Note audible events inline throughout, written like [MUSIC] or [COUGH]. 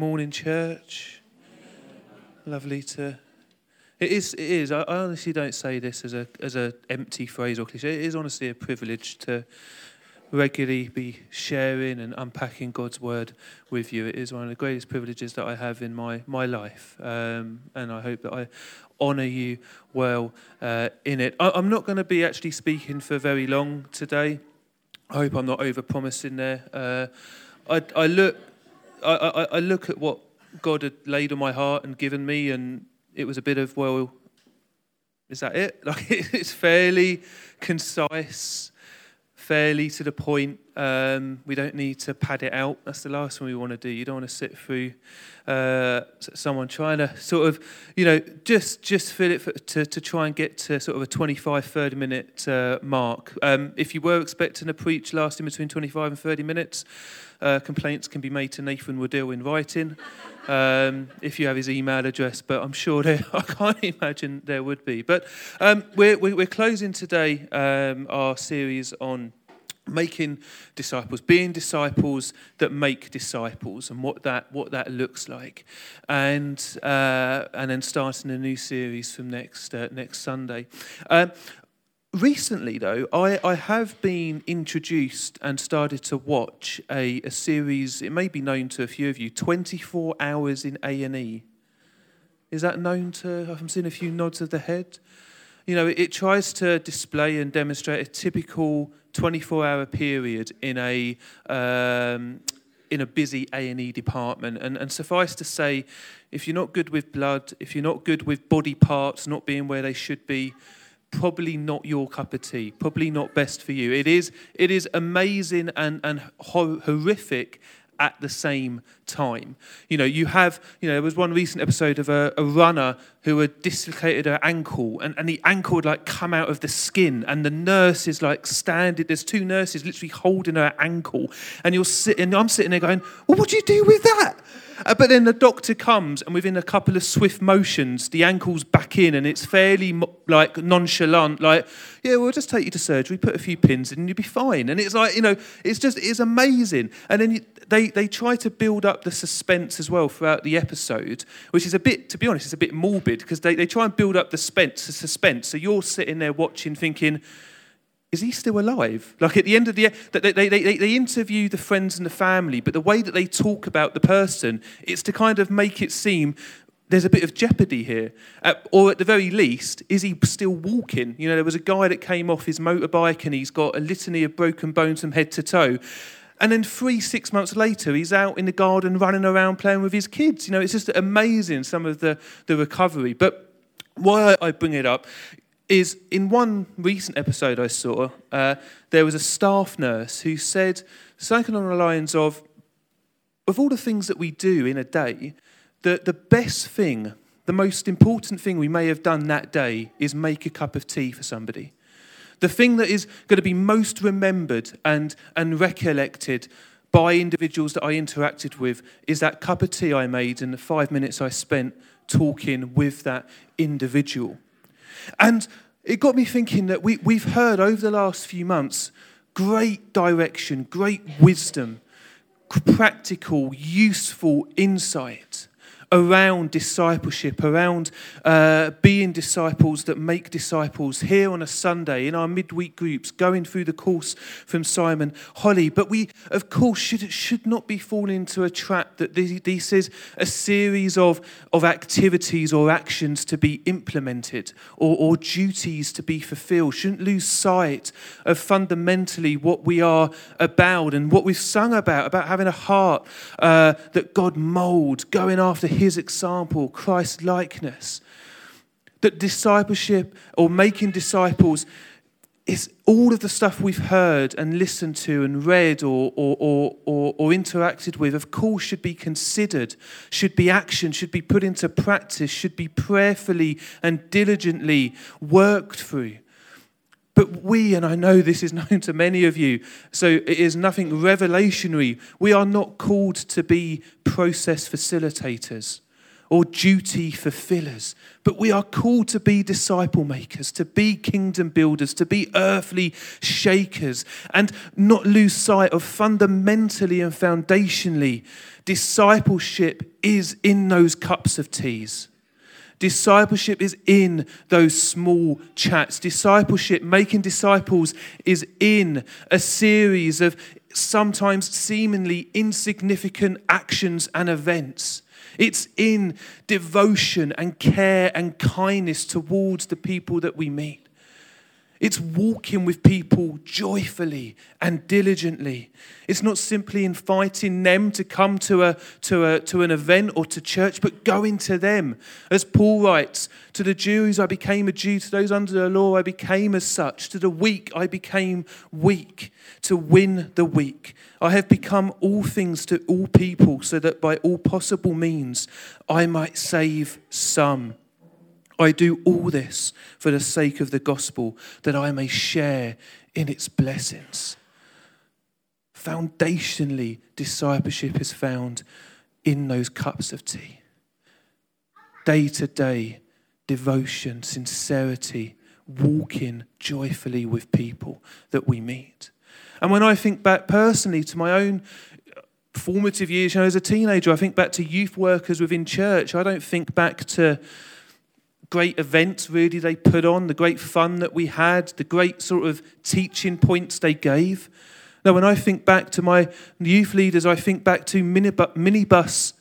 Morning, church. Lovely to. It is. It is. I honestly don't say this as a as a empty phrase or cliche. It is honestly a privilege to regularly be sharing and unpacking God's word with you. It is one of the greatest privileges that I have in my my life, um, and I hope that I honour you well uh, in it. I, I'm not going to be actually speaking for very long today. I hope I'm not over promising there. Uh, I, I look I, I, I look at what God had laid on my heart and given me, and it was a bit of, well, is that it? [LAUGHS] Like it's fairly concise, fairly to the point. Um, we don't need to pad it out. That's the last thing we want to do. You don't want to sit through uh, someone trying to sort of, you know, just just fill it for, to, to try and get to sort of a 25, 30 minute uh, mark. Um, if you were expecting a preach lasting between 25 and 30 minutes, uh, complaints can be made to Nathan Woodill in writing um, if you have his email address, but I'm sure there, [LAUGHS] I can't imagine there would be. But um, we're, we're closing today um, our series on making disciples being disciples that make disciples and what that what that looks like and uh, and then starting a new series from next uh, next sunday um, Recently, though, I, I have been introduced and started to watch a, a series. It may be known to a few of you. Twenty Four Hours in A and E. Is that known to? I'm seeing a few nods of the head. You know, it, it tries to display and demonstrate a typical 24-hour period in a um, in a busy A&E department. And, and suffice to say, if you're not good with blood, if you're not good with body parts not being where they should be, probably not your cup of tea, probably not best for you. It is, it is amazing and, and horrific at the same time. You know, you have, you know, there was one recent episode of a, a, runner who had dislocated her ankle and, and the ankle would like come out of the skin and the nurse is like standing, there's two nurses literally holding her ankle and you're sitting, I'm sitting there going, well, what do you do with that? Uh, but then the doctor comes, and within a couple of swift motions, the ankle's back in, and it's fairly like nonchalant, like, yeah, we'll just take you to surgery, put a few pins in, and you'll be fine. And it's like, you know, it's just, it's amazing. And then you, they, they try to build up the suspense as well throughout the episode, which is a bit, to be honest, it's a bit morbid because they, they try and build up the suspense, the suspense. So you're sitting there watching, thinking, is he still alive? Like at the end of the they, they, they, they interview the friends and the family, but the way that they talk about the person, it's to kind of make it seem there's a bit of jeopardy here. Uh, or at the very least, is he still walking? You know, there was a guy that came off his motorbike and he's got a litany of broken bones from head to toe. And then three, six months later, he's out in the garden running around playing with his kids. You know, it's just amazing some of the, the recovery. But why I bring it up is in one recent episode I saw, uh, there was a staff nurse who said something along the lines of, of all the things that we do in a day, the, the best thing, the most important thing we may have done that day is make a cup of tea for somebody. The thing that is going to be most remembered and, and recollected by individuals that I interacted with is that cup of tea I made and the five minutes I spent talking with that individual. And it got me thinking that we, we've heard over the last few months great direction, great wisdom, practical, useful insight around discipleship, around uh, being disciples that make disciples here on a Sunday in our midweek groups, going through the course from Simon Holly. But we, of course, should, should not be falling into a trap that this, this is a series of, of activities or actions to be implemented or, or duties to be fulfilled. Shouldn't lose sight of fundamentally what we are about and what we've sung about, about having a heart uh, that God molds, going after his example, Christ likeness. That discipleship or making disciples is all of the stuff we've heard and listened to and read or, or, or, or, or interacted with, of course, should be considered, should be action, should be put into practice, should be prayerfully and diligently worked through. But we, and I know this is [LAUGHS] known to many of you, so it is nothing revelationary. We are not called to be process facilitators. or duty fulfillers, but we are called to be disciple makers, to be kingdom builders, to be earthly shakers, and not lose sight of fundamentally and foundationally, discipleship is in those cups of teas. Discipleship is in those small chats. Discipleship, making disciples, is in a series of sometimes seemingly insignificant actions and events. It's in devotion and care and kindness towards the people that we meet. It's walking with people joyfully and diligently. It's not simply inviting them to come to, a, to, a, to an event or to church, but going to them. As Paul writes, to the Jews I became a Jew, to those under the law I became as such, to the weak I became weak, to win the weak. I have become all things to all people, so that by all possible means I might save some. I do all this for the sake of the gospel, that I may share in its blessings. Foundationally, discipleship is found in those cups of tea. Day to day, devotion, sincerity, walking joyfully with people that we meet. And when I think back personally to my own formative years, you know, as a teenager, I think back to youth workers within church. I don't think back to great events really they put on, the great fun that we had, the great sort of teaching points they gave. Now, when I think back to my youth leaders, I think back to minibus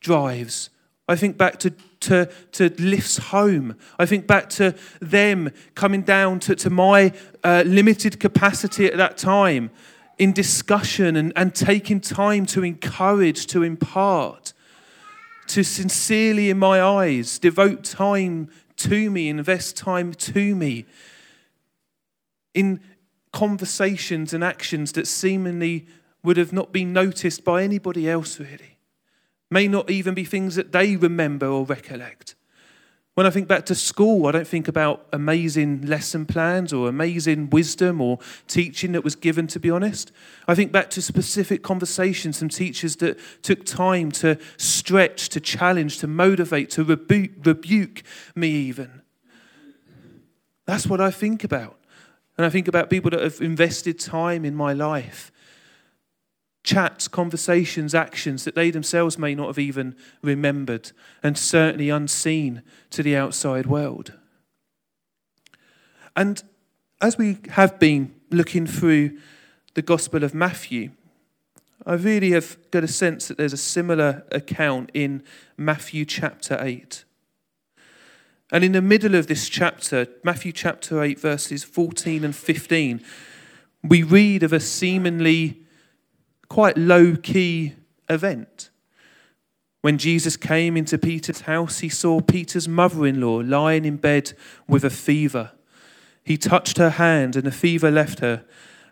drives. I think back to, to, to lifts home. I think back to them coming down to, to my uh, limited capacity at that time in discussion and, and taking time to encourage, to impart to sincerely, in my eyes, devote time to me, invest time to me in conversations and actions that seemingly would have not been noticed by anybody else, really. May not even be things that they remember or recollect. When I think back to school, I don't think about amazing lesson plans or amazing wisdom or teaching that was given, to be honest. I think back to specific conversations from teachers that took time to stretch, to challenge, to motivate, to rebuke, rebuke me, even. That's what I think about. And I think about people that have invested time in my life chats, conversations, actions that they themselves may not have even remembered, and certainly unseen to the outside world. And as we have been looking through the Gospel of Matthew, I really have got a sense that there's a similar account in Matthew chapter 8. And in the middle of this chapter, Matthew chapter 8, verses 14 and 15, we read of a seemingly quite low key event. When Jesus came into Peter's house, he saw Peter's mother in law lying in bed with a fever. He touched her hand, and the fever left her,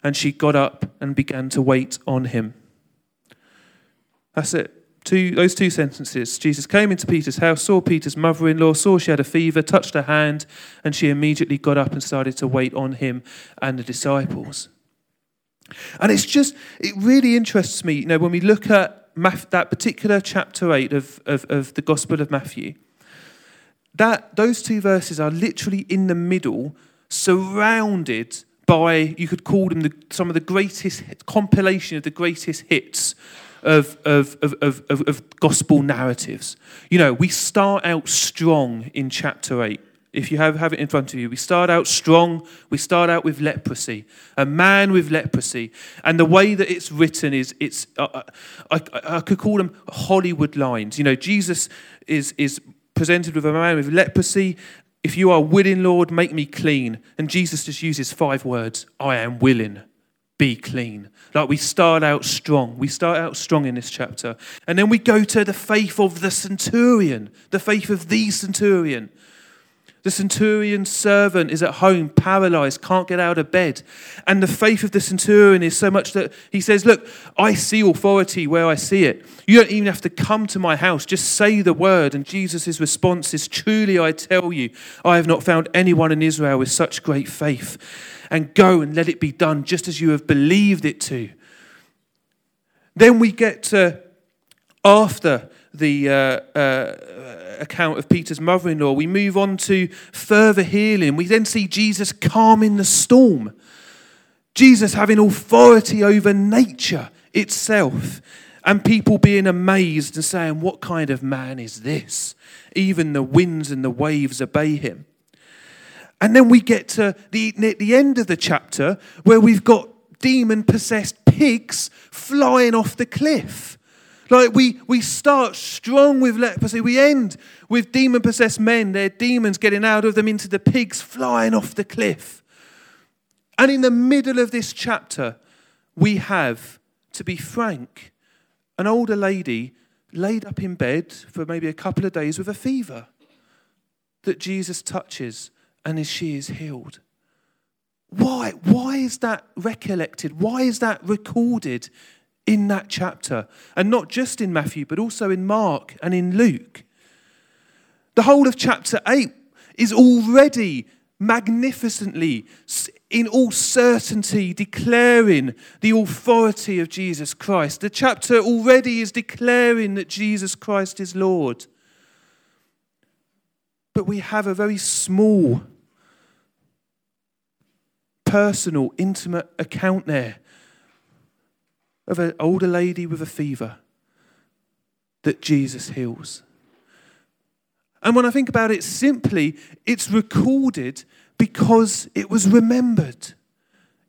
and she got up and began to wait on him. That's it. Two, those two sentences. Jesus came into Peter's house, saw Peter's mother in law, saw she had a fever, touched her hand, and she immediately got up and started to wait on him and the disciples. And it's just, it really interests me, you know, when we look at that particular chapter 8 of, of, of the Gospel of Matthew, that those two verses are literally in the middle, surrounded by, you could call them the, some of the greatest compilation of the greatest hits of, of, of, of, of gospel narratives. You know, we start out strong in chapter 8 if you have, have it in front of you. We start out strong. We start out with leprosy, a man with leprosy. And the way that it's written is, it's, uh, uh I, I, could call them Hollywood lines. You know, Jesus is, is presented with a man with leprosy. If you are willing, Lord, make me clean. And Jesus just uses five words I am willing, be clean. Like we start out strong. We start out strong in this chapter. And then we go to the faith of the centurion, the faith of the centurion. The centurion's servant is at home, paralyzed, can't get out of bed. And the faith of the centurion is so much that he says, Look, I see authority where I see it. You don't even have to come to my house, just say the word. And Jesus' response is, Truly I tell you, I have not found anyone in Israel with such great faith. And go and let it be done just as you have believed it to. Then we get to after the uh, uh, account of Peter's mother in law, we move on to further healing. We then see Jesus calming the storm, Jesus having authority over nature itself, and people being amazed and saying, What kind of man is this? Even the winds and the waves obey him. And then we get to the, the end of the chapter where we've got demon possessed pigs flying off the cliff. Like we, we start strong with leprosy, we end with demon possessed men, their demons getting out of them into the pigs flying off the cliff. And in the middle of this chapter, we have, to be frank, an older lady laid up in bed for maybe a couple of days with a fever that Jesus touches and she is healed. Why? Why is that recollected? Why is that recorded in that chapter? And not just in Matthew, but also in Mark and in Luke. The whole of chapter 8 is already magnificently, in all certainty, declaring the authority of Jesus Christ. The chapter already is declaring that Jesus Christ is Lord. But we have a very small personal, intimate account there of an older lady with a fever that Jesus heals. And when I think about it simply, it's recorded because it was remembered.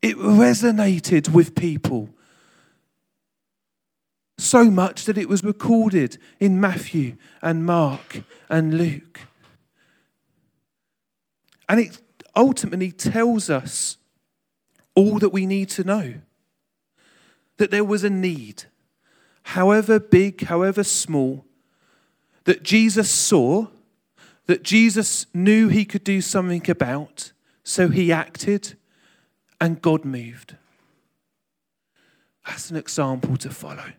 It resonated with people. So much that it was recorded in Matthew and Mark and Luke. And it ultimately tells us all that we need to know. That there was a need, however big, however small, that Jesus saw, that Jesus knew he could do something about, so he acted, and God moved. That's an example to follow.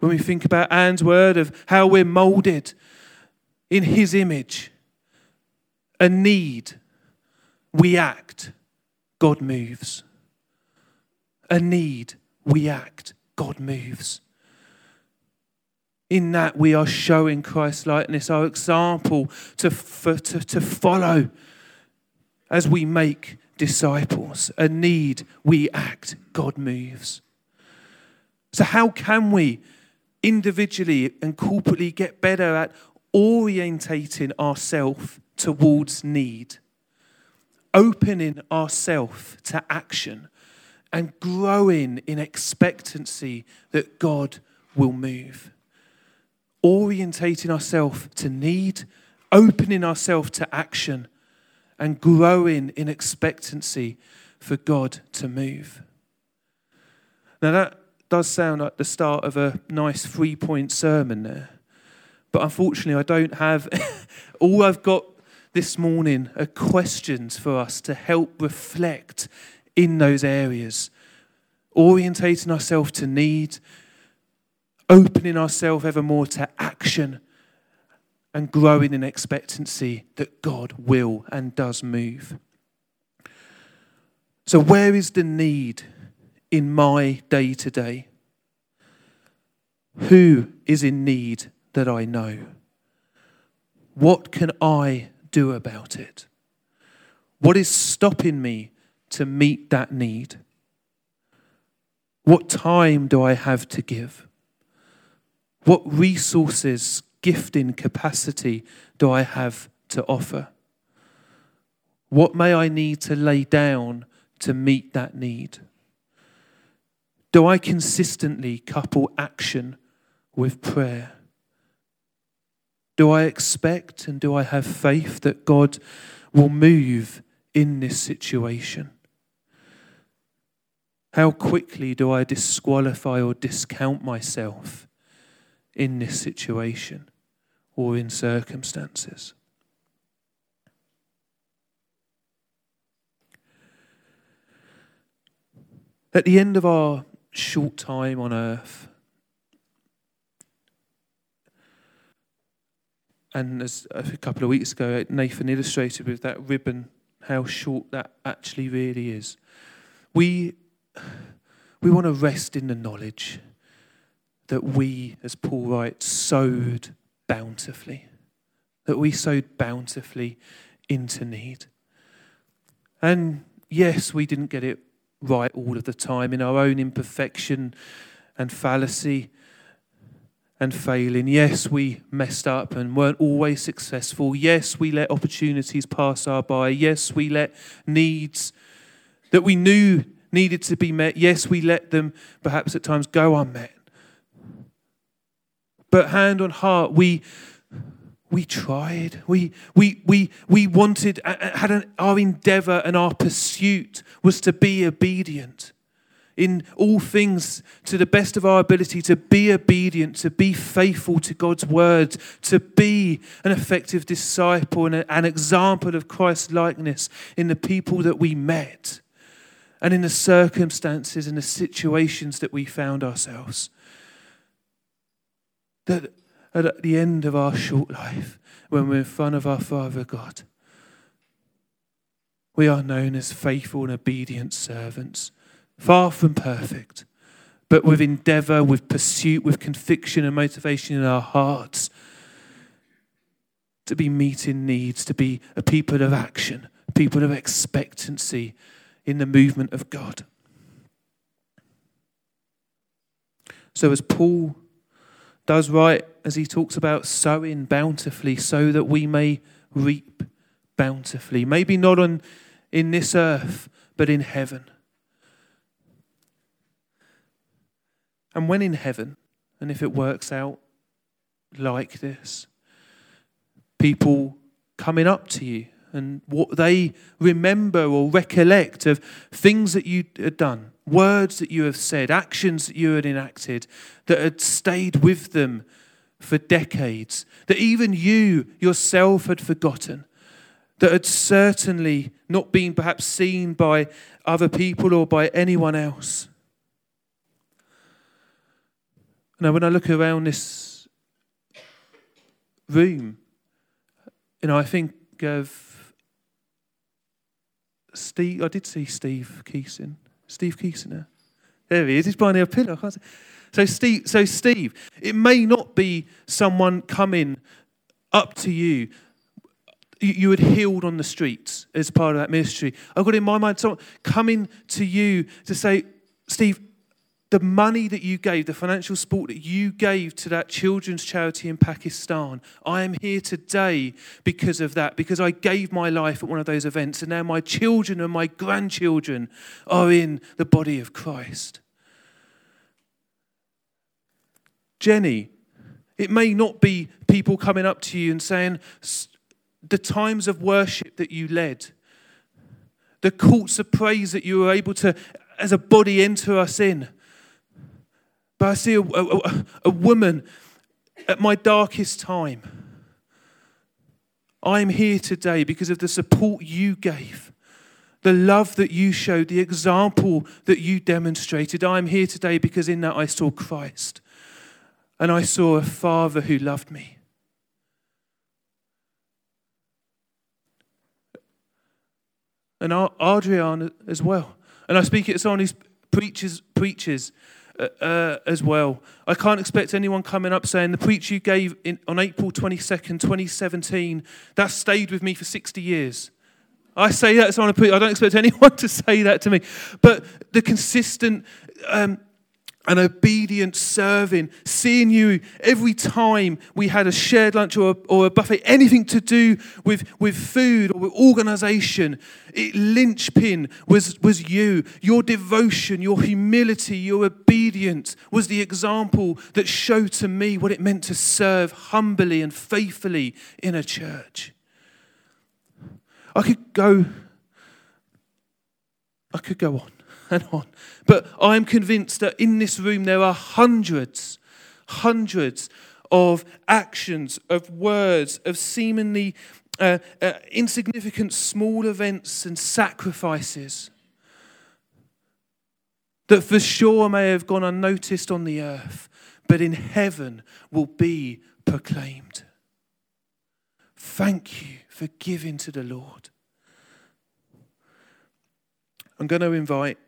When we think about Anne's word of how we're molded in his image, a need, we act, God moves a need, we act, God moves. In that, we are showing Christ likeness, our example to, for, to, to follow as we make disciples. A need, we act, God moves. So, how can we individually and corporately get better at orientating ourselves towards need, opening ourselves to action? And growing in expectancy that God will move. Orientating ourselves to need, opening ourselves to action, and growing in expectancy for God to move. Now, that does sound like the start of a nice three point sermon there. But unfortunately, I don't have [LAUGHS] all I've got this morning are questions for us to help reflect in those areas, orientating ourselves to need, opening ourselves ever more to action, and growing in expectancy that God will and does move. So, where is the need in my day to day? Who is in need that I know? What can I do about it? What is stopping me to meet that need? What time do I have to give? What resources, gifting, capacity do I have to offer? What may I need to lay down to meet that need? Do I consistently couple action with prayer? Do I expect and do I have faith that God will move in this situation? How quickly do I disqualify or discount myself in this situation or in circumstances? At the end of our short time on earth, and as a couple of weeks ago, Nathan illustrated with that ribbon how short that actually really is. We we want to rest in the knowledge that we, as Paul writes, sowed bountifully. That we sowed bountifully into need. And yes, we didn't get it right all of the time in our own imperfection and fallacy and failing. Yes, we messed up and weren't always successful. Yes, we let opportunities pass our by. Yes, we let needs that we knew needed to be met. Yes, we let them perhaps at times go unmet. But hand on heart, we we tried. We, we, we, we wanted, had an, our endeavor and our pursuit was to be obedient in all things to the best of our ability to be obedient, to be faithful to God's word, to be an effective disciple and an example of Christ's likeness in the people that we met and in the circumstances and the situations that we found ourselves. That at the end of our short life, when we're in front of our Father God, we are known as faithful and obedient servants, far from perfect, but with endeavor, with pursuit, with conviction and motivation in our hearts to be meeting needs, to be a people of action, people of expectancy in the movement of God. So, as Paul does right as he talks about sowing bountifully so that we may reap bountifully. Maybe not on, in this earth, but in heaven. And when in heaven, and if it works out like this, people coming up to you and what they remember or recollect of things that you had done, words that you have said, actions that you had enacted that had stayed with them for decades, that even you yourself had forgotten, that had certainly not been perhaps seen by other people or by anyone else. Now, when I look around this room, you know, I think of Steve. I did see Steve Keeson. Steve Keeson there. he is. He's behind a pillar. So Steve, so Steve, it may not be someone coming up to you. You had healed on the streets as part of that ministry. I've got in my mind someone coming to you to say, Steve, the money that you gave, the financial support that you gave to that children's charity in Pakistan, I am here today because of that, because I gave my life at one of those events, and now my children and my grandchildren are in the body of Christ. Jenny, it may not be people coming up to you and saying, the times of worship that you led, the courts of praise that you were able to, as a body, enter us in but I see a, a, a woman at my darkest time. I'm here today because of the support you gave, the love that you showed, the example that you demonstrated. I'm here today because in that I saw Christ and I saw a Father who loved me. And Adrian as well. And I speak it to someone who preaches, preaches uh, uh, as well. I can't expect anyone coming up saying the preach you gave in, on April 22nd, 2017, that stayed with me for 60 years. I say that as someone I don't expect anyone [LAUGHS] to say that to me. But the consistent um, an obedient serving, seeing you every time we had a shared lunch or a, or a buffet, anything to do with, with food or with organization, it, linchpin was, was you. Your devotion, your humility, your obedience was the example that showed to me what it meant to serve humbly and faithfully in a church. I could go, I could go on and on. But I'm convinced that in this room there are hundreds, hundreds of actions, of words, of seemingly uh, uh, insignificant small events and sacrifices that for sure may have gone unnoticed on the earth, but in heaven will be proclaimed. Thank you for giving to the Lord. I'm going to invite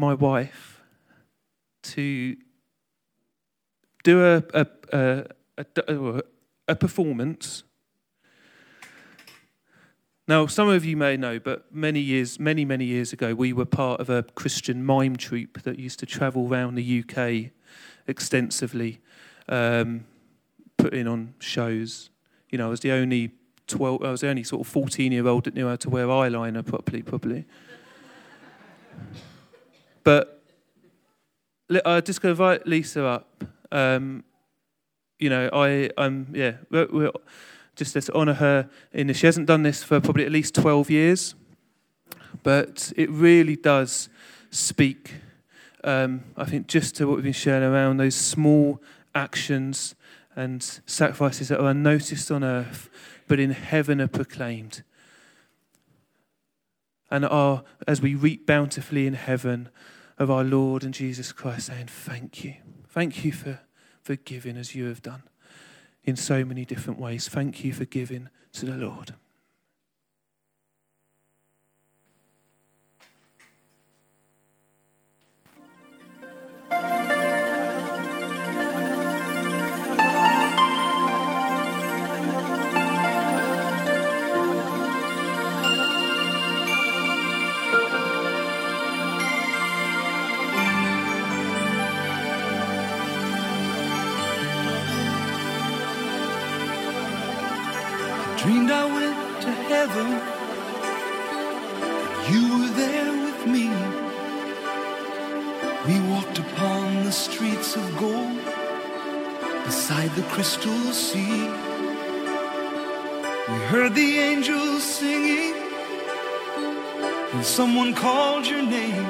my wife to do a, a, a, a, a performance. Now, some of you may know, but many years, many, many years ago, we were part of a Christian mime troupe that used to travel around the UK extensively, um, putting on shows. You know, I was the only 12, I was the only sort of 14 year old that knew how to wear eyeliner properly, probably. But I'm just going to invite Lisa up. Um, you know, I, I'm, yeah, we're, we're just to honour her in this. She hasn't done this for probably at least 12 years, but it really does speak, um, I think, just to what we've been sharing around those small actions and sacrifices that are unnoticed on earth, but in heaven are proclaimed. And are, as we reap bountifully in heaven of our Lord and Jesus Christ, saying, Thank you. Thank you for, for giving as you have done in so many different ways. Thank you for giving to the Lord. Heard the angels singing, and someone called your name.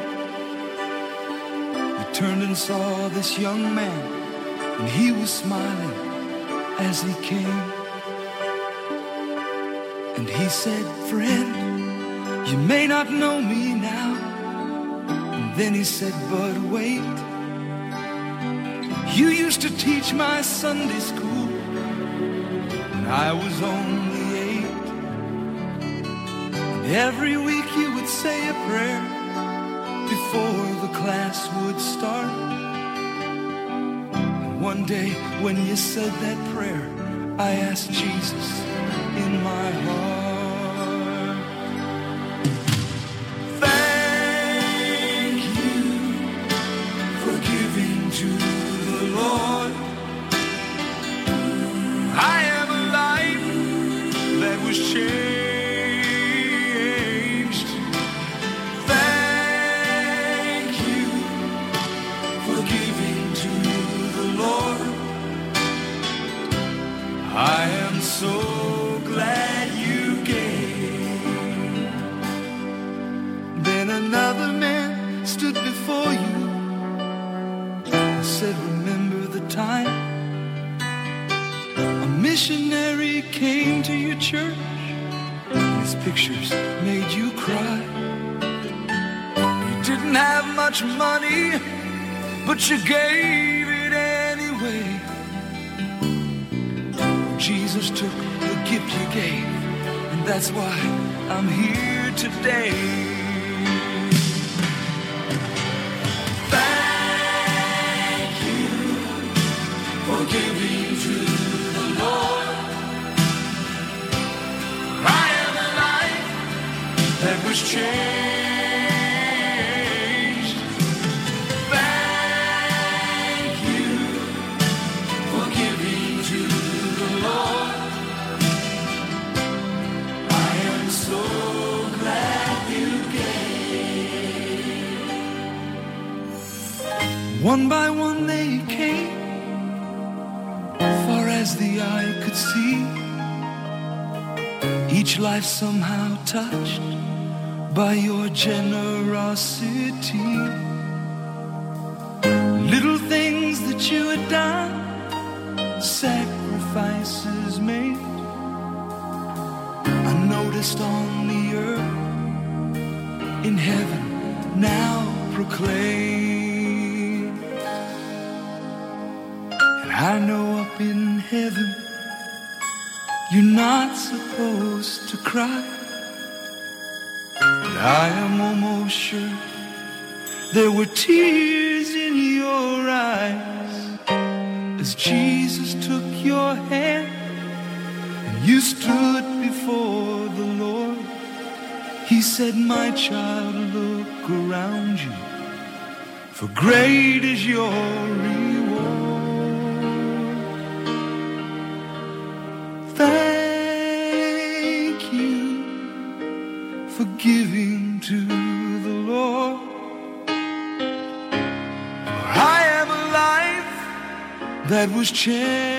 We turned and saw this young man, and he was smiling as he came. And he said, Friend, you may not know me now. And then he said, But wait. You used to teach my Sunday school when I was only. And every week you would say a prayer before the class would start. And one day when you said that prayer, I asked Jesus in my heart. Thank you for giving to the Lord. I am a life that was changed. Somehow touched by your generosity. Little things that you had done sacrifices made. I noticed on the earth, in heaven, now proclaim. And I know up in heaven, you're not supposed to cry. But I am almost sure There were tears in your eyes as Jesus took your hand and you stood before the Lord. He said, My child, look around you, for great is your reward. For giving to the Lord. For I have a life that was changed.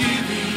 Giving